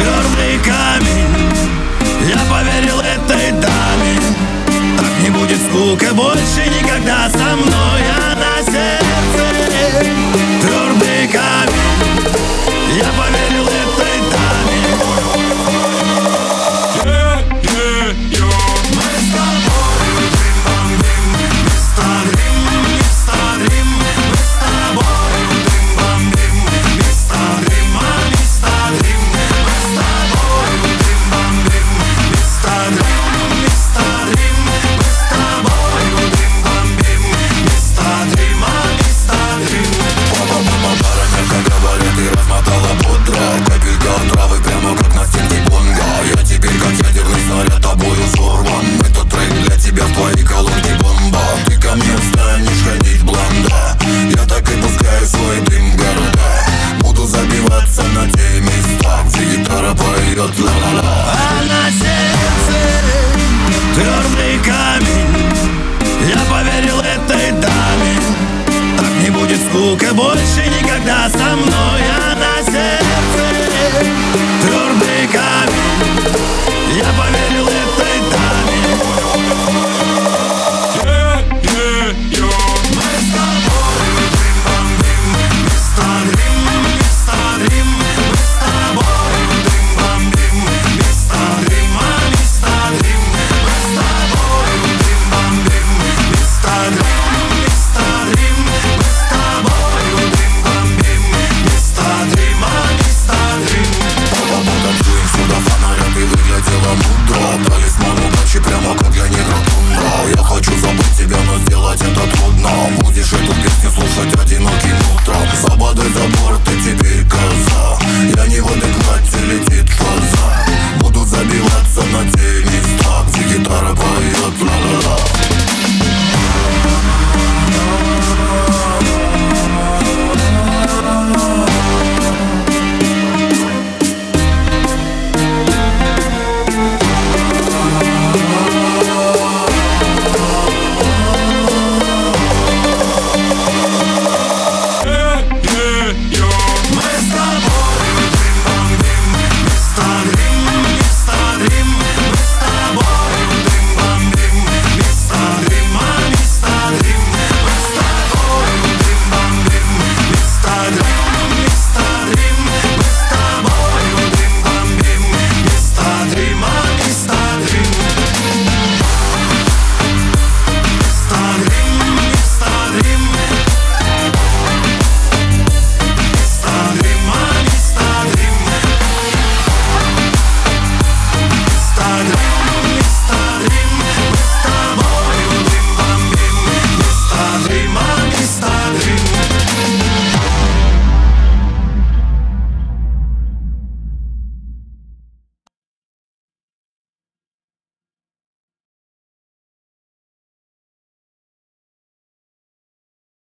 твердый камень. Я поверил этой даме. Так не будет скука больше никогда со мной. Она сердце. будет скука больше никогда со мной, а на сердце твердый камень.